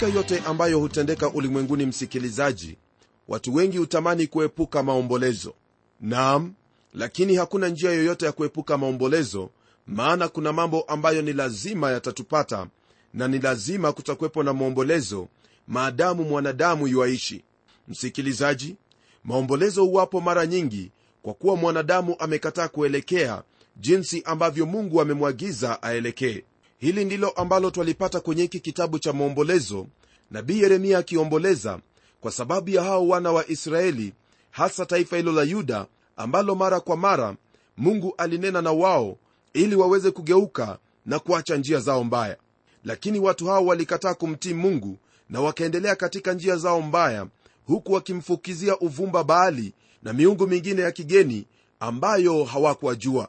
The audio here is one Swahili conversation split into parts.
katika yote ambayo hutendeka ulimwenguni msikilizaji watu wengi hutamani kuepuka maombolezo. Naam lakini hakuna njia yoyote ya kuepuka maombolezo maana kuna mambo ambayo ni lazima yatatupata na ni lazima kutakuwepo na maombolezo maadamu mwanadamu yuaishi msikilizaji maombolezo huwapo mara nyingi kwa kuwa mwanadamu amekataa kuelekea jinsi ambavyo mungu amemwagiza aelekee hili ndilo ambalo twalipata kwenye hiki kitabu cha maombolezo nabii yeremia akiomboleza kwa sababu ya hao wana wa israeli hasa taifa hilo la yuda ambalo mara kwa mara mungu alinena na wao ili waweze kugeuka na kuacha njia zao mbaya. Lakini watu hao walikataa kumtii mungu na wakaendelea katika njia zao mbaya huku wakimfukizia uvumba baali na miungu mingine ya kigeni ambayo hawakuwajua.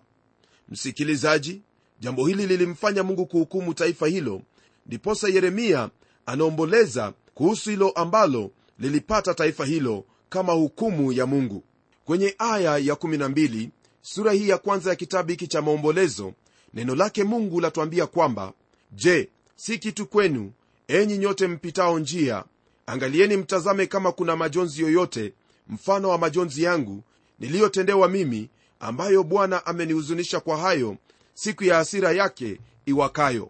Msikilizaji jambo hili lilimfanya mungu kuhukumu taifa hilo. Ndiposa yeremia anaomboleza kuhusu hilo ambalo lilipata taifa hilo kama hukumu ya mungu. Kwenye aya ya 12 sura hii ya kwanza ya kitabu hiki cha maombolezo neno lake mungu latuambia kwamba je si kitu kwenu enyi nyote mpitao njia? Angalieni mtazame kama kuna majonzi yoyote mfano wa majonzi yangu niliyotendewa mimi ambayo bwana amenihuzunisha kwa hayo siku ya hasira yake iwakayo.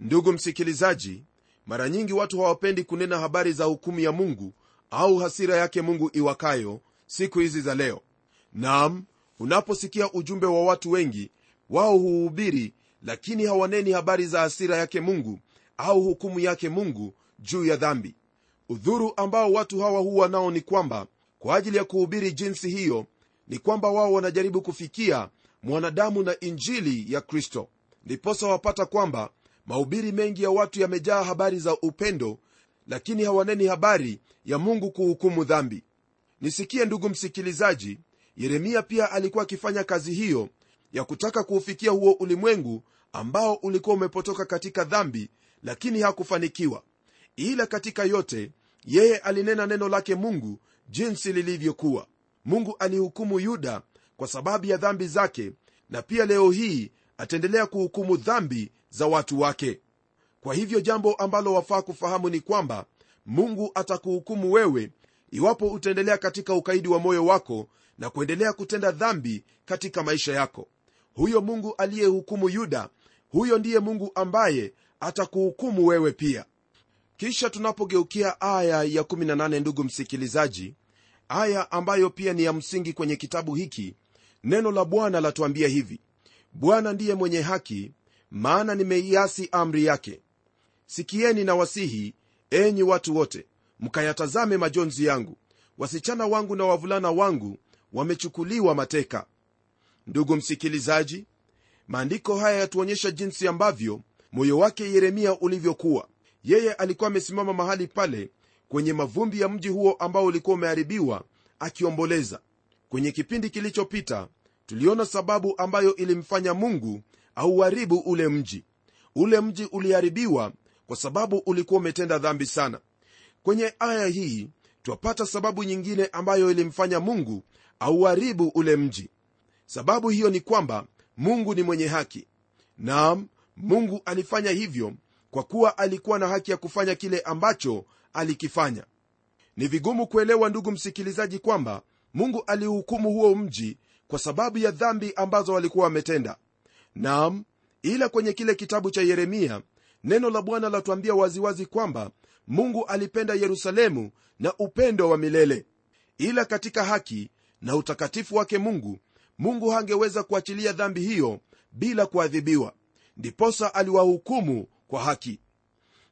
Ndugu msikilizaji mara nyingi watu hawapendi kunena habari za hukumu ya mungu au hasira yake mungu iwakayo siku hizi za leo. Nam unaposikia ujumbe wa watu wengi wao huhubiri lakini hawaneni habari za hasira yake mungu au hukumu yake mungu juu ya dhambi. Udhuru ambao watu hawa huwa nao ni kwamba kwa ajili ya kuhubiri jinsi hiyo ni kwamba wao wanajaribu kufikia mwanadamu na injili ya kristo. Ndiposa wapata kwamba mahubiri mengi ya watu yamejaa habari za upendo lakini hawaneni habari ya mungu kuhukumu dhambi. Nisikie ndugu msikilizaji yeremia pia alikuwa akifanya kazi hiyo ya kutaka kuufikia huo ulimwengu ambao ulikuwa umepotoka katika dhambi lakini hakufanikiwa. Ila katika yote yeye alinena neno lake mungu jinsi lilivyokuwa. Mungu alihukumu yuda kwa sababu ya dhambi zake na pia leo hii ataendelea kuhukumu dhambi za watu wake. Kwa hivyo jambo ambalo wafaa kufahamu ni kwamba mungu atakuhukumu wewe iwapo utaendelea katika ukaidi wa moyo wako na kuendelea kutenda dhambi katika maisha yako. Huyo mungu aliyehukumu yuda huyo ndiye mungu ambaye atakuhukumu wewe pia. Kisha tunapogeukia aya ya 18 ndugu msikilizaji aya ambayo pia ni ya msingi kwenye kitabu hiki neno la bwana latuambia hivi bwana ndiye mwenye haki maana nimeiasi amri yake. Sikieni na wasihi enyi watu wote mkayatazame majonzi yangu. Wasichana wangu na wavulana wangu wamechukuliwa mateka. Ndugu msikilizaji maandiko haya yatuonyesha jinsi ambavyo moyo wake yeremia ulivyokuwa. Yeye alikuwa amesimama mahali pale kwenye mavumbi ya mji huo ambao ulikuwa umeharibiwa akiomboleza kwenye kipindi kilichopita tuliona sababu ambayo ilimfanya mungu auharibu ule mji. Ule mji uliharibiwa kwa sababu ulikuwa umetenda dhambi sana. Kwenye aya hii twapata sababu nyingine ambayo ilimfanya mungu auharibu ule mji. Sababu hiyo ni kwamba mungu ni mwenye haki. Naam mungu alifanya hivyo kwa kuwa alikuwa na haki ya kufanya kile ambacho alikifanya. Ni vigumu kuelewa ndugu msikilizaji kwamba mungu aliuhukumu huo mji kwa sababu ya dhambi ambazo walikuwa wametenda naam ila kwenye kile kitabu cha yeremia neno la bwana latuambia waziwazi kwamba mungu alipenda yerusalemu na upendo wa milele. Ila katika haki na utakatifu wake mungu mungu hangeweza kuachilia dhambi hiyo bila kuadhibiwa. Ndiposa aliwahukumu kwa haki.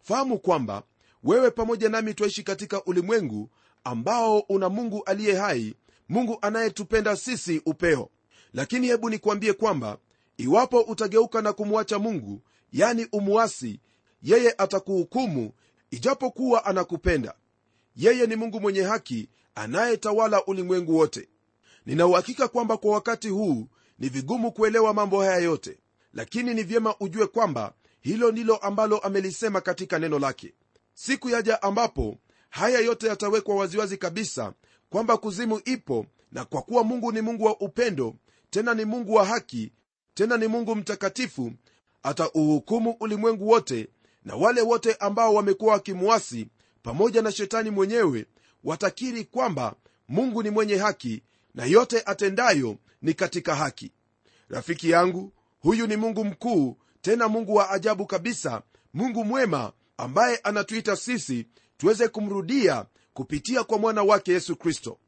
Fahamu kwamba wewe pamoja nami twaishi katika ulimwengu ambao una mungu aliye hai mungu anayetupenda sisi upeo. Lakini hebu nikuambie kwamba iwapo utageuka na kumwacha mungu yani umuasi yeye atakuhukumu ijapokuwa anakupenda. Yeye ni mungu mwenye haki anayetawala ulimwengu wote. Ninauhakika kwamba kwa wakati huu ni vigumu kuelewa mambo haya yote. Lakini ni vyema ujue kwamba hilo ndilo ambalo amelisema katika neno lake. Siku yaja ambapo haya yote yatawekwa waziwazi kabisa kwamba kuzimu ipo na kwa kuwa mungu ni mungu wa upendo tena ni mungu wa haki tena ni mungu mtakatifu atauhukumu ulimwengu wote na wale wote ambao wamekuwa wakimuasi pamoja na shetani mwenyewe watakiri kwamba mungu ni mwenye haki na yote atendayo ni katika haki. Rafiki yangu huyu ni mungu mkuu tena mungu wa ajabu kabisa mungu mwema ambaye anatuita sisi tuweze kumrudia kupitia kwa mwana wake yesu kristo.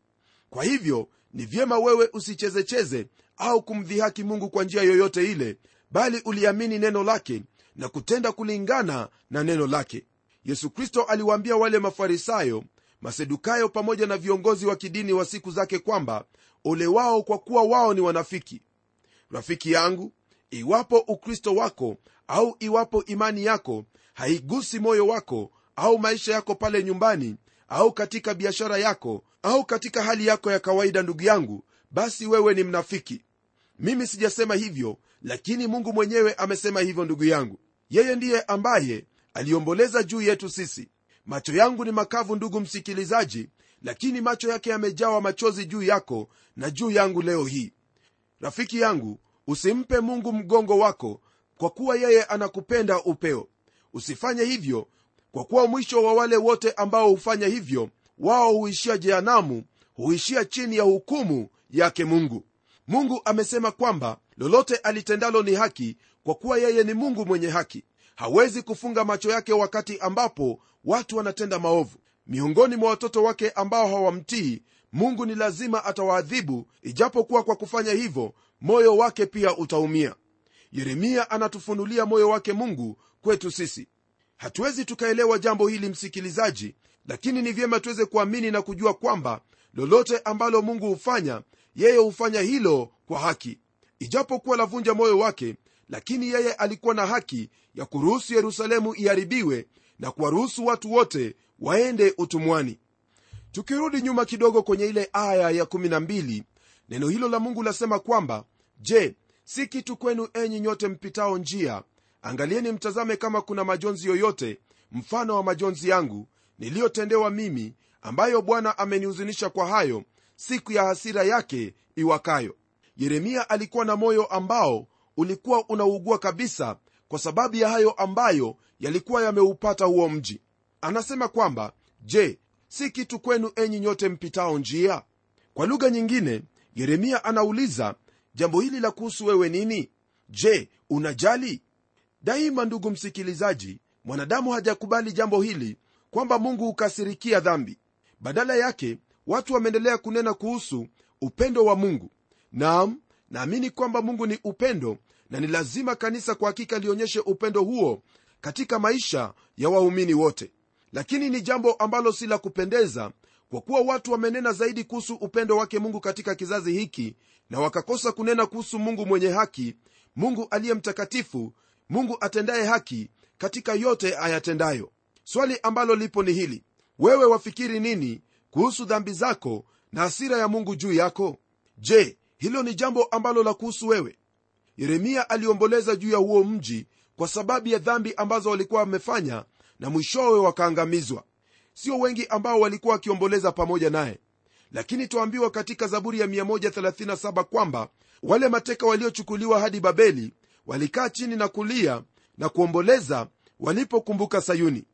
Kwa hivyo ni vyema wewe usichezecheze au kumdhihaki mungu kwa njia yoyote ile bali uliamini neno lake na kutenda kulingana na neno lake. Yesu kristo aliwaambia wale mafarisayo masedukayo pamoja na viongozi wa kidini wa siku zake kwamba ole wao kwa kuwa wao ni wanafiki. Rafiki yangu iwapo ukristo wako au iwapo imani yako haigusi moyo wako au maisha yako pale nyumbani au katika biashara yako au katika hali yako ya kawaida ndugu yangu basi wewe ni mnafiki. Mimi sijasema hivyo lakini mungu mwenyewe amesema hivyo ndugu yangu. Yeye ndiye ambaye aliomboleza juu yetu sisi. Macho yangu ni makavu ndugu msikilizaji lakini macho yake yamejawa machozi juu yako na juu yangu leo hii. Rafiki yangu usimpe mungu mgongo wako kwa kuwa yeye anakupenda upeo. Usifanye hivyo kwa kuwa mwisho wa wale wote ambao hufanya hivyo wao huishia jehanamu huishia chini ya hukumu yake mungu. Mungu amesema kwamba lolote alitendalo ni haki kwa kuwa yeye ni mungu mwenye haki. Hawezi kufunga macho yake wakati ambapo watu wanatenda maovu. Miongoni mwa watoto wake ambao hawamtii mungu ni lazima atawaadhibu ijapokuwa kwa kufanya hivyo moyo wake pia utaumia. Yeremia anatufunulia moyo wake mungu kwetu sisi hatuwezi tukaelewa jambo hili msikilizaji lakini ni vyema tuweze kuamini na kujua kwamba lolote ambalo mungu hufanya yeye hufanya hilo kwa haki. Ijapokuwa lavunja moyo wake lakini yeye alikuwa na haki ya kuruhusu yerusalemu iharibiwe na kuwaruhusu watu wote waende utumwani. Tukirudi nyuma kidogo kwenye ile aya ya 12 neno hilo la mungu lasema kwamba je si kitu kwenu enyi nyote mpitao njia angalieni mtazame kama kuna majonzi yoyote mfano wa majonzi yangu niliyotendewa mimi ambayo bwana amenihuzunisha kwa hayo siku ya hasira yake iwakayo. Yeremia alikuwa na moyo ambao ulikuwa unaugua kabisa kwa sababu ya hayo ambayo yalikuwa yameupata huo mji. Anasema kwamba je si kitu kwenu enyi nyote mpitao njia? Kwa lugha nyingine yeremia anauliza jambo hili la kuhusu wewe nini? Je unajali daima ndugu msikilizaji mwanadamu hajakubali jambo hili kwamba mungu hukasirikia dhambi. Badala yake watu wameendelea kunena kuhusu upendo wa mungu. Naam naamini kwamba mungu ni upendo na ni lazima kanisa kwa hakika lionyeshe upendo huo katika maisha ya waumini wote. Lakini ni jambo ambalo si la kupendeza kwa kuwa watu wamenena zaidi kuhusu upendo wake mungu katika kizazi hiki na wakakosa kunena kuhusu mungu mwenye haki mungu aliye mtakatifu mungu atendaye haki katika yote ayatendayo. Swali ambalo lipo ni hili. Wewe wafikiri nini kuhusu dhambi zako na hasira ya mungu juu yako? Je hilo ni jambo ambalo la kuhusu wewe? Yeremia aliomboleza juu ya huo mji kwa sababu ya dhambi ambazo walikuwa wamefanya na mwishowe wakaangamizwa. Sio wengi ambao walikuwa wakiomboleza pamoja naye. Lakini twaambiwa katika zaburi ya 137 kwamba wale mateka waliochukuliwa hadi babeli walikaa chini na kulia na kuomboleza walipokumbuka sayuni.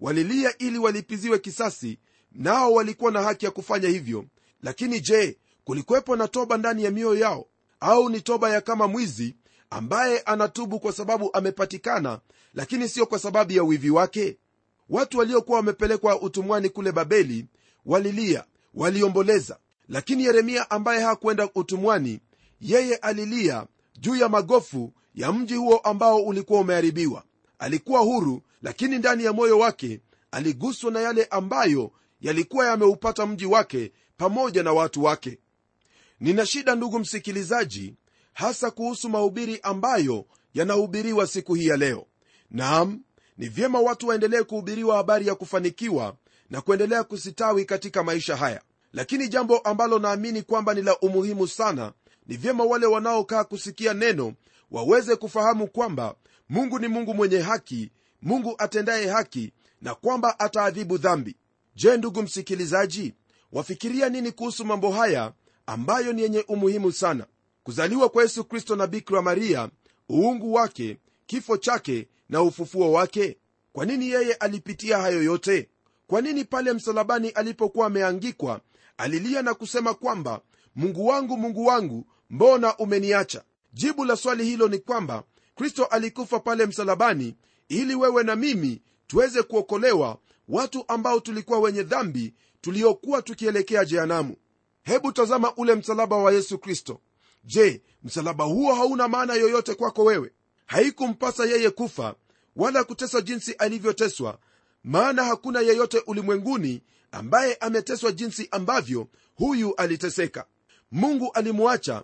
Walilia ili walipiziwe kisasi nao walikuwa na haki ya kufanya hivyo. Lakini je kulikuwepo na toba ndani ya mioyo yao? Au ni toba ya kama mwizi ambaye anatubu kwa sababu amepatikana lakini sio kwa sababu ya wivi wake? Watu waliokuwa wamepelekwa utumwani kule babeli walilia waliomboleza. Lakini yeremia ambaye hakwenda utumwani yeye alilia juu ya magofu ya mji huo ambao ulikuwa umeharibiwa. Alikuwa huru lakini ndani ya moyo wake aliguswa na yale ambayo yalikuwa yameupata mji wake pamoja na watu wake. Nina shida ndugu msikilizaji hasa kuhusu mahubiri ambayo yanahubiriwa siku hii ya leo. Naam ni vyema watu waendelee kuhubiriwa habari ya kufanikiwa na kuendelea kusitawi katika maisha haya. Lakini jambo ambalo naamini kwamba ni la umuhimu sana ni vyema wale wanaokaa kusikia neno waweze kufahamu kwamba mungu ni mungu mwenye haki mungu atendaye haki na kwamba ataadhibu dhambi. Je ndugu msikilizaji wafikiria nini kuhusu mambo haya ambayo ni yenye umuhimu sana? Kuzaliwa kwa yesu kristo na bikira maria uungu wake kifo chake na ufufuo wake? Kwa nini yeye alipitia hayo yote? Kwa nini pale msalabani alipokuwa ameangikwa alilia na kusema kwamba mungu wangu mungu wangu mbona umeniacha jibu la swali hilo ni kwamba kristo alikufa pale msalabani ili wewe na mimi tuweze kuokolewa watu ambao tulikuwa wenye dhambi tuliokuwa tukielekea jehanamu. Hebu tazama ule msalaba wa yesu kristo. Je msalaba huo hauna maana yoyote kwako wewe? Haikumpasa yeye kufa wala kuteswa jinsi alivyoteswa maana hakuna yeyote ulimwenguni ambaye ameteswa jinsi ambavyo huyu aliteseka. Mungu alimwacha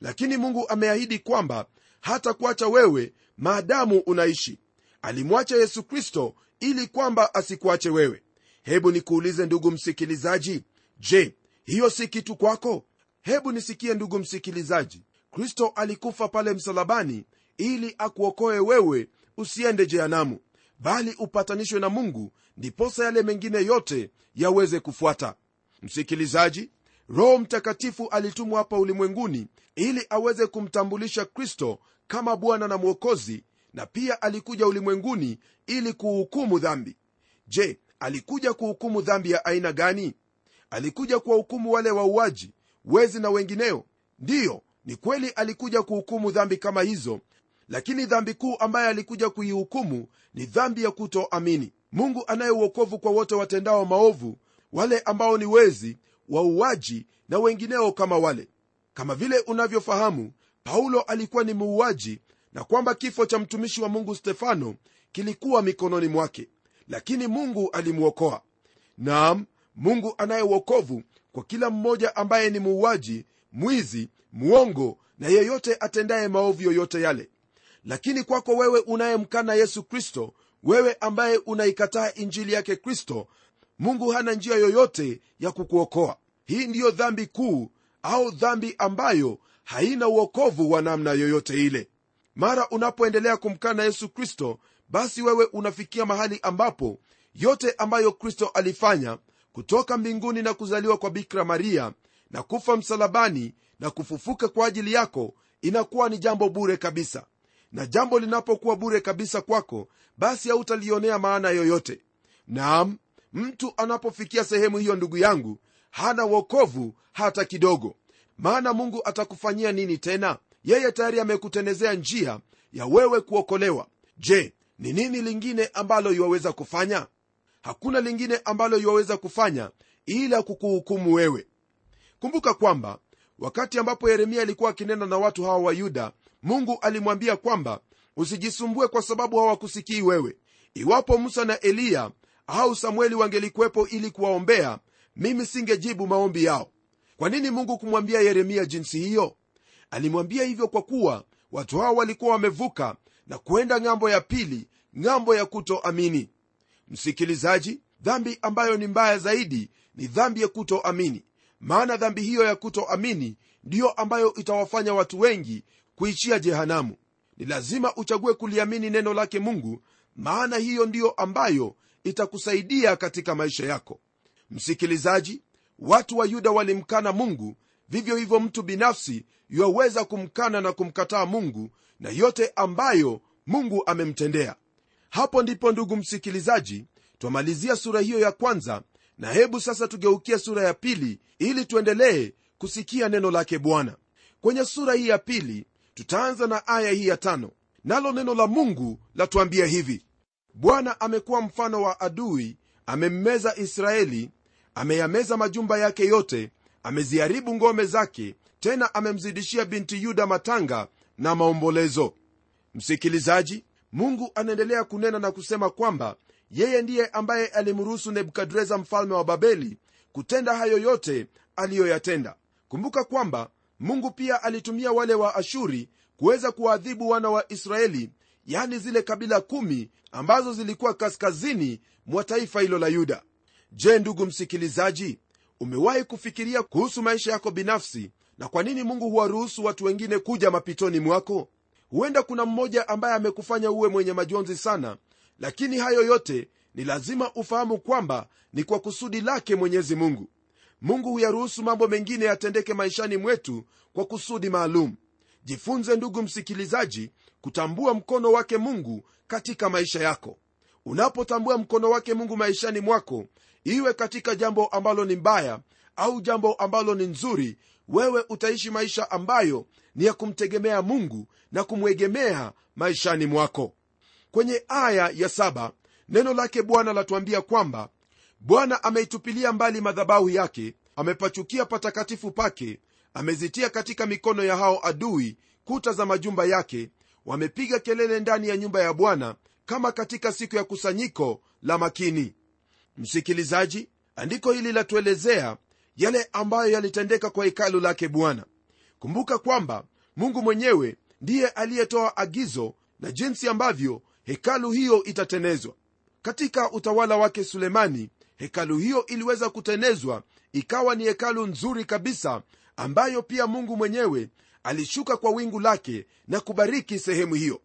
lakini mungu ameahidi kwamba hata kuacha wewe maadamu unaishi. Alimwacha yesu kristo ili kwamba asikuache wewe. Hebu nikuulize ndugu msikilizaji je hiyo si kitu kwako? Hebu nisikie ndugu msikilizaji. Kristo alikufa pale msalabani ili akuokoe wewe usiende jehanamu bali upatanishwe na mungu ndiposa yale mengine yote yaweze kufuata. Msikilizaji roho mtakatifu alitumwa hapa ulimwenguni ili aweze kumtambulisha kristo kama bwana na mwokozi na pia alikuja ulimwenguni ili kuhukumu dhambi. Je alikuja kuhukumu dhambi ya aina gani? Alikuja kuwahukumu wale wauaji wezi na wengineo? Ndiyo ni kweli alikuja kuhukumu dhambi kama hizo lakini dhambi kuu ambaye alikuja kuihukumu ni dhambi ya kutoamini. Mungu anaye uokovu kwa wote watendao maovu wale ambao ni wezi wauaji na wengineo kama wale. Kama vile unavyofahamu paulo alikuwa ni muuaji na kwamba kifo cha mtumishi wa mungu stefano kilikuwa mikononi mwake. Lakini mungu alimwokoa. Naam mungu anaye wokovu kwa kila mmoja ambaye ni muuaji mwizi mwongo na yeyote atendaye maovu yoyote yale. Lakini kwako wewe unayemkana yesu kristo wewe ambaye unaikataa injili yake kristo mungu hana njia yoyote ya kukuokoa. Hii ndiyo dhambi kuu au dhambi ambayo haina uokovu wa namna yoyote ile. Mara unapoendelea kumkana yesu kristo basi wewe unafikia mahali ambapo yote ambayo kristo alifanya kutoka mbinguni na kuzaliwa kwa bikira maria na kufa msalabani na kufufuka kwa ajili yako inakuwa ni jambo bure kabisa. Na jambo linapokuwa bure kabisa kwako basi hautalionea maana yoyote. Naam mtu anapofikia sehemu hiyo ndugu yangu hana wokovu hata kidogo. Maana mungu atakufanyia nini tena? Yeye tayari amekutenezea njia ya wewe kuokolewa. Je ni nini lingine ambalo iwaweza kufanya? Hakuna lingine ambalo iwaweza kufanya ila kukuhukumu wewe. Kumbuka kwamba wakati ambapo yeremia alikuwa akinena na watu hawa wa yuda mungu alimwambia kwamba usijisumbue kwa sababu hawakusikii wewe. Iwapo musa na eliya au samueli wangelikuwepo ili kuwaombea mimi singejibu maombi yao. Kwa nini mungu kumwambia yeremia jinsi hiyo? Alimwambia hivyo kwa kuwa watu hao walikuwa wamevuka na kwenda ng'ambo ya pili ng'ambo ya kutoamini. Msikilizaji dhambi ambayo ni mbaya zaidi ni dhambi ya kutoamini. Maana dhambi hiyo ya kutoamini ndiyo ambayo itawafanya watu wengi kuichia jehanamu. Ni lazima uchague kuliamini neno lake mungu maana hiyo ndiyo ambayo itakusaidia katika maisha yako. Msikilizaji watu wa yuda walimkana mungu vivyo hivyo mtu binafsi yuwaweza kumkana na kumkataa mungu na yote ambayo mungu amemtendea. Hapo ndipo ndugu msikilizaji twamalizia sura hiyo ya kwanza na hebu sasa tugeukia sura ya pili ili tuendelee kusikia neno lake bwana. Kwenye sura hii ya pili tutaanza na aya hii ya tano. Nalo neno la mungu latuambia hivi bwana amekuwa mfano wa adui amemmeza israeli ameyameza majumba yake yote ameziharibu ngome zake tena amemzidishia binti yuda matanga na maombolezo. Msikilizaji mungu anaendelea kunena na kusema kwamba yeye ndiye ambaye alimruhusu nebukadreza mfalme wa babeli kutenda hayo yote aliyoyatenda. Kumbuka kwamba mungu pia alitumia wale wa ashuri kuweza kuwaadhibu wana wa israeli yani zile kabila kumi ambazo zilikuwa kaskazini mwa taifa hilo la yuda. Je ndugu msikilizaji umewahi kufikiria kuhusu maisha yako binafsi na kwa nini mungu huwaruhusu watu wengine kuja mapitoni mwako? Huenda kuna mmoja ambaye amekufanya uwe mwenye majonzi sana lakini hayo yote ni lazima ufahamu kwamba ni kwa kusudi lake mwenyezi mungu. Mungu huyaruhusu mambo mengine yatendeke maishani mwetu kwa kusudi maalum jifunze ndugu msikilizaji kutambua mkono wake mungu katika maisha yako. Unapotambua mkono wake mungu maishani mwako iwe katika jambo ambalo ni mbaya au jambo ambalo ni nzuri wewe utaishi maisha ambayo ni ya kumtegemea mungu na kumwegemea maishani mwako. Kwenye aya ya saba neno lake bwana latuambia kwamba bwana ameitupilia mbali madhabahu yake amepachukia patakatifu pake amezitia katika mikono ya hao adui kuta za majumba yake wamepiga kelele ndani ya nyumba ya bwana kama katika siku ya kusanyiko la makini. Msikilizaji andiko hili latuelezea yale ambayo yalitendeka kwa hekalu lake bwana. Kumbuka kwamba mungu mwenyewe ndiye aliyetoa agizo na jinsi ambavyo hekalu hiyo itatenezwa. Katika utawala wake sulemani hekalu hiyo iliweza kutenezwa ikawa ni hekalu nzuri kabisa ambayo pia mungu mwenyewe alishuka kwa wingu lake na kubariki sehemu hiyo.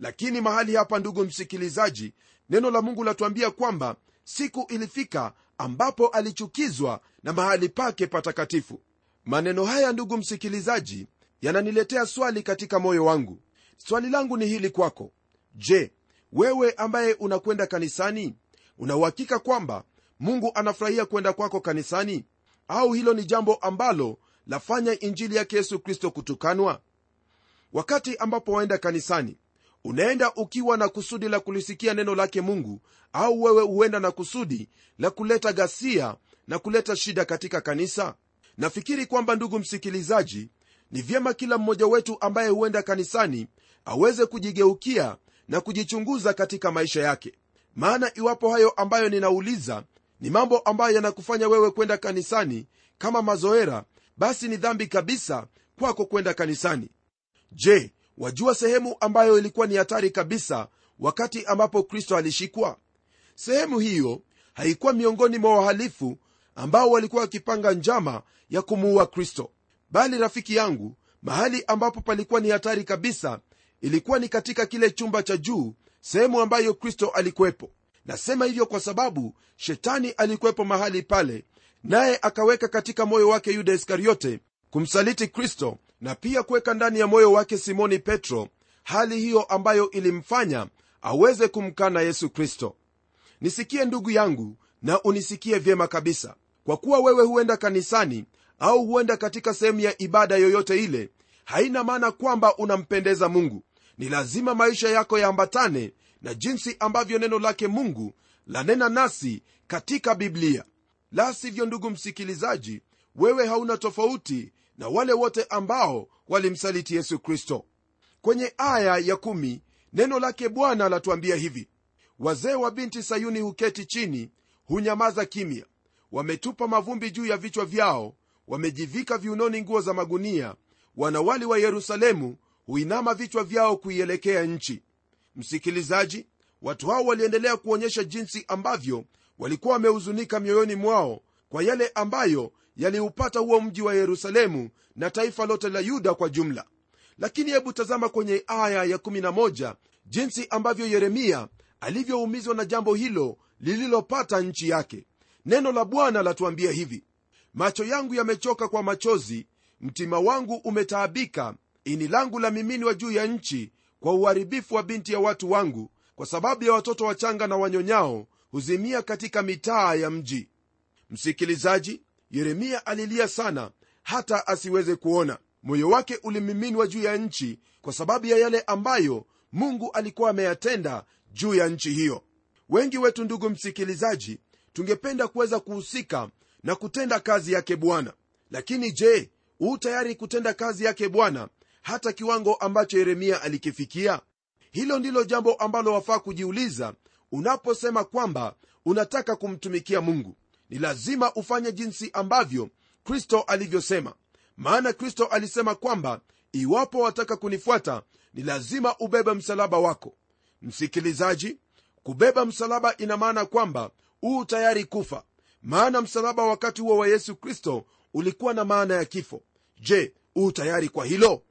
Lakini mahali hapa ndugu msikilizaji neno la mungu latuambia kwamba siku ilifika ambapo alichukizwa na mahali pake patakatifu. Maneno haya ndugu msikilizaji yananiletea swali katika moyo wangu. Swali langu ni hili kwako. Je wewe ambaye unakwenda kanisani unauhakika kwamba mungu anafurahia kwenda kwako kanisani? Au hilo ni jambo ambalo lafanya injili yake yesu kristo kutukanwa? Wakati ambapo waenda kanisani unaenda ukiwa na kusudi la kulisikia neno lake mungu au wewe huenda na kusudi la kuleta ghasia na kuleta shida katika kanisa? Nafikiri kwamba ndugu msikilizaji ni vyema kila mmoja wetu ambaye huenda kanisani aweze kujigeukia na kujichunguza katika maisha yake. Maana iwapo hayo ambayo ninauliza ni mambo ambayo yanakufanya wewe kwenda kanisani kama mazoera basi ni dhambi kabisa kwako kwenda kanisani. Je wajua sehemu ambayo ilikuwa ni hatari kabisa wakati ambapo kristo alishikwa? Sehemu hiyo haikuwa miongoni mwa wahalifu ambao walikuwa wakipanga njama ya kumuua kristo bali rafiki yangu mahali ambapo palikuwa ni hatari kabisa ilikuwa ni katika kile chumba cha juu sehemu ambayo kristo alikuwepo. Nasema hivyo kwa sababu shetani alikuwepo mahali pale naye akaweka katika moyo wake yuda iskariote kumsaliti kristo na pia kuweka ndani ya moyo wake simoni petro hali hiyo ambayo ilimfanya aweze kumkana yesu kristo. Nisikie ndugu yangu na unisikie vyema kabisa kwa kuwa wewe huenda kanisani au huenda katika sehemu ya ibada yoyote ile haina maana kwamba unampendeza mungu. Ni lazima maisha yako yaambatane na jinsi ambavyo neno lake mungu lanena nasi katika biblia la sivyo ndugu msikilizaji wewe hauna tofauti na wale wote ambao walimsaliti yesu kristo. Kwenye aya ya kumi, neno lake bwana latuambia hivi. Wazee wa binti sayuni huketi chini hunyamaza kimya. Wametupa mavumbi juu ya vichwa vyao wamejivika viunoni nguo za magunia. Wanawali wa yerusalemu huinama vichwa vyao kuielekea nchi. Msikilizaji watu hao waliendelea kuonyesha jinsi ambavyo walikuwa wamehuzunika mioyoni mwao kwa yale ambayo yaliupata huo mji wa yerusalemu na taifa lote la yuda kwa jumla. Lakini hebu tazama kwenye aya ya 11 jinsi ambavyo yeremia alivyoumizwa na jambo hilo lililopata nchi yake. Neno la bwana latuambia hivi macho yangu yamechoka kwa machozi mtima wangu umetaabika. Ini langu la miminiwa juu ya nchi kwa uharibifu wa binti ya watu wangu kwa sababu ya watoto wachanga na wanyonyao huzimia katika mitaa ya mji. Msikilizaji yeremia alilia sana hata asiweze kuona. Moyo wake ulimiminwa juu ya nchi kwa sababu ya yale ambayo mungu alikuwa ameyatenda juu ya nchi hiyo. Wengi wetu ndugu msikilizaji tungependa kuweza kuhusika na kutenda kazi yake bwana. Lakini je huu tayari kutenda kazi yake bwana hata kiwango ambacho yeremia alikifikia? Hilo ndilo jambo ambalo wafaa kujiuliza unaposema kwamba unataka kumtumikia mungu ni lazima ufanye jinsi ambavyo kristo alivyosema. Maana kristo alisema kwamba iwapo wataka kunifuata ni lazima ubebe msalaba wako. Msikilizaji kubeba msalaba ina maana kwamba huu tayari kufa. Maana msalaba wakati huo wa yesu kristo ulikuwa na maana ya kifo. Je huu tayari kwa hilo?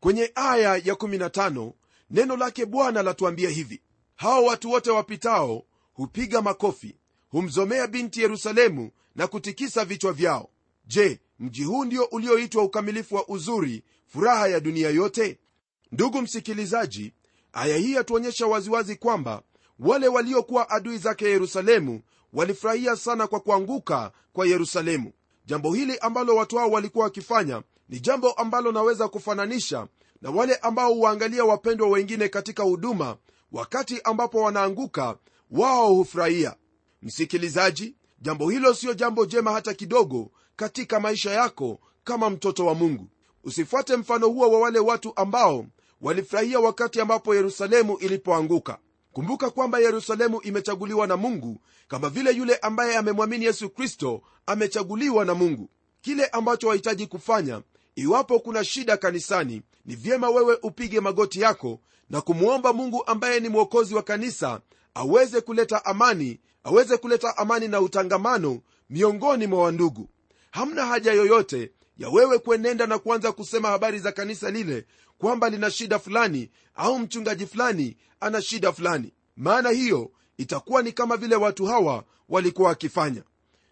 Kwenye aya ya 15 neno lake bwana latuambia hivi hao watu wote wapitao hupiga makofi humzomea binti yerusalemu na kutikisa vichwa vyao. Je mji huu ndio ulioitwa ukamilifu wa uzuri furaha ya dunia yote? Ndugu msikilizaji aya hii yatuonyesha waziwazi kwamba wale waliokuwa adui zake yerusalemu walifurahia sana kwa kuanguka kwa yerusalemu. Jambo hili ambalo watu hao walikuwa wakifanya ni jambo ambalo naweza kufananisha na wale ambao huwaangalia wapendwa wengine katika huduma wakati ambapo wanaanguka wao hufurahia. Msikilizaji jambo hilo siyo jambo jema hata kidogo katika maisha yako kama mtoto wa mungu. Usifuate mfano huo wa wale watu ambao walifurahia wakati ambapo yerusalemu ilipoanguka. Kumbuka kwamba yerusalemu imechaguliwa na mungu kama vile yule ambaye amemwamini yesu kristo amechaguliwa na mungu. Kile ambacho wahitaji kufanya iwapo kuna shida kanisani ni vyema wewe upige magoti yako na kumwomba mungu ambaye ni mwokozi wa kanisa aweze kuleta amani aweze kuleta amani na utangamano miongoni mwa wandugu. Hamna haja yoyote ya wewe kuenenda na kuanza kusema habari za kanisa lile kwamba lina shida fulani au mchungaji fulani ana shida fulani. Maana hiyo itakuwa ni kama vile watu hawa walikuwa wakifanya.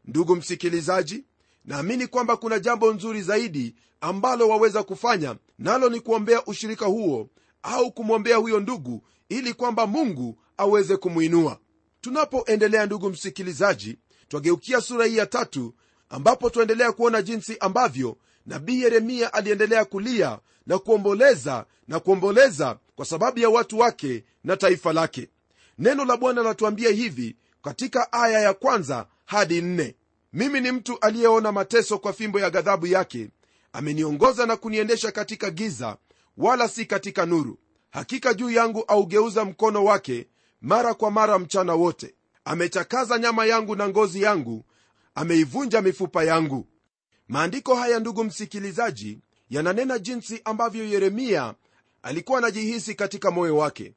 Ndugu msikilizaji naamini kwamba kuna jambo nzuri zaidi ambalo waweza kufanya nalo ni kuombea ushirika huo au kumwombea huyo ndugu ili kwamba mungu aweze kumwinua tunapoendelea ndugu msikilizaji twageukia sura hii ya tatu ambapo twaendelea kuona jinsi ambavyo nabii yeremia aliendelea kulia na kuomboleza na kuomboleza kwa sababu ya watu wake na taifa lake. Neno la bwana latuambia hivi katika aya ya kwanza hadi nne. Mimi ni mtu aliyeona mateso kwa fimbo ya ghadhabu yake. Ameniongoza na kuniendesha katika giza wala si katika nuru. Hakika juu yangu augeuza mkono wake mara kwa mara mchana wote. Amechakaza nyama yangu na ngozi yangu ameivunja mifupa yangu. Maandiko haya ndugu msikilizaji yananena jinsi ambavyo yeremia alikuwa anajihisi katika moyo wake.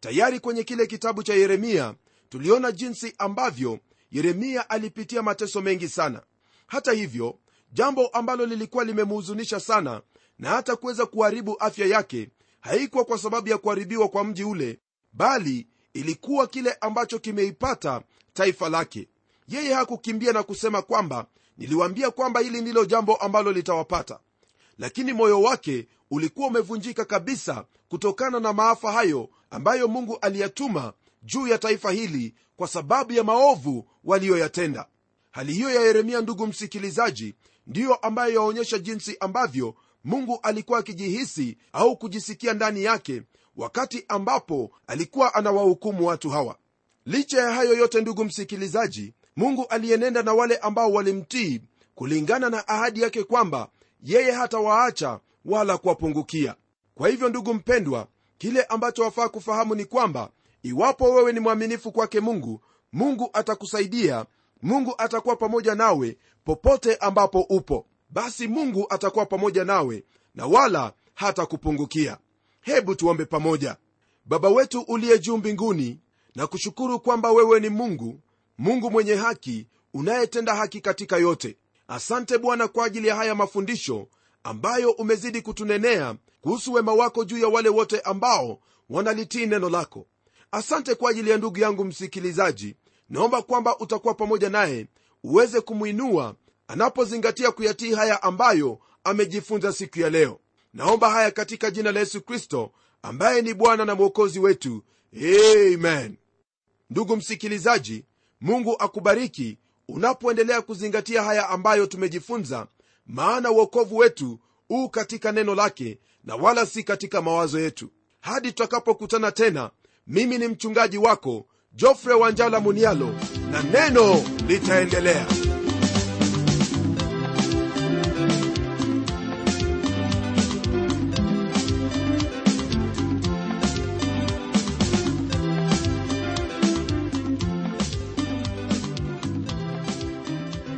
Tayari kwenye kile kitabu cha yeremia tuliona jinsi ambavyo yeremia alipitia mateso mengi sana. Hata hivyo jambo ambalo lilikuwa limemhuzunisha sana na hata kuweza kuharibu afya yake haikuwa kwa sababu ya kuharibiwa kwa mji ule bali ilikuwa kile ambacho kimeipata taifa lake. Yeye hakukimbia na kusema kwamba niliwaambia kwamba hili ndilo jambo ambalo litawapata. Lakini moyo wake ulikuwa umevunjika kabisa kutokana na maafa hayo ambayo mungu aliyatuma juu ya taifa hili kwa sababu ya maovu waliyoyatenda. Hali hiyo ya yeremia ndugu msikilizaji ndiyo ambayo yaonyesha jinsi ambavyo mungu alikuwa akijihisi au kujisikia ndani yake wakati ambapo alikuwa anawahukumu watu hawa. Licha ya hayo yote ndugu msikilizaji mungu aliyenenda na wale ambao walimtii kulingana na ahadi yake kwamba yeye hatawaacha wala kuwapungukia. Kwa hivyo ndugu mpendwa kile ambacho wafaa kufahamu ni kwamba iwapo wewe ni mwaminifu kwake mungu mungu atakusaidia mungu atakuwa pamoja nawe popote ambapo upo basi mungu atakuwa pamoja nawe na wala hatakupungukia. Hebu tuombe pamoja. Baba wetu uliye juu mbinguni na kushukuru kwamba wewe ni mungu mungu mwenye haki unayetenda haki katika yote. Asante bwana kwa ajili ya haya mafundisho ambayo umezidi kutunenea kuhusu wema wako juu ya wale wote ambao wanalitii neno lako. Asante kwa ajili ya ndugu yangu msikilizaji. Naomba kwamba utakuwa pamoja naye uweze kumwinua anapozingatia kuyatii haya ambayo amejifunza siku ya leo. Naomba haya katika jina la yesu kristo ambaye ni bwana na mwokozi wetu. Amen. Ndugu msikilizaji mungu akubariki unapoendelea kuzingatia haya ambayo tumejifunza maana uokovu wetu huu katika neno lake na wala si katika mawazo yetu. Hadi tutakapokutana tena mimi ni mchungaji wako jofre wanjala munialo na neno litaendelea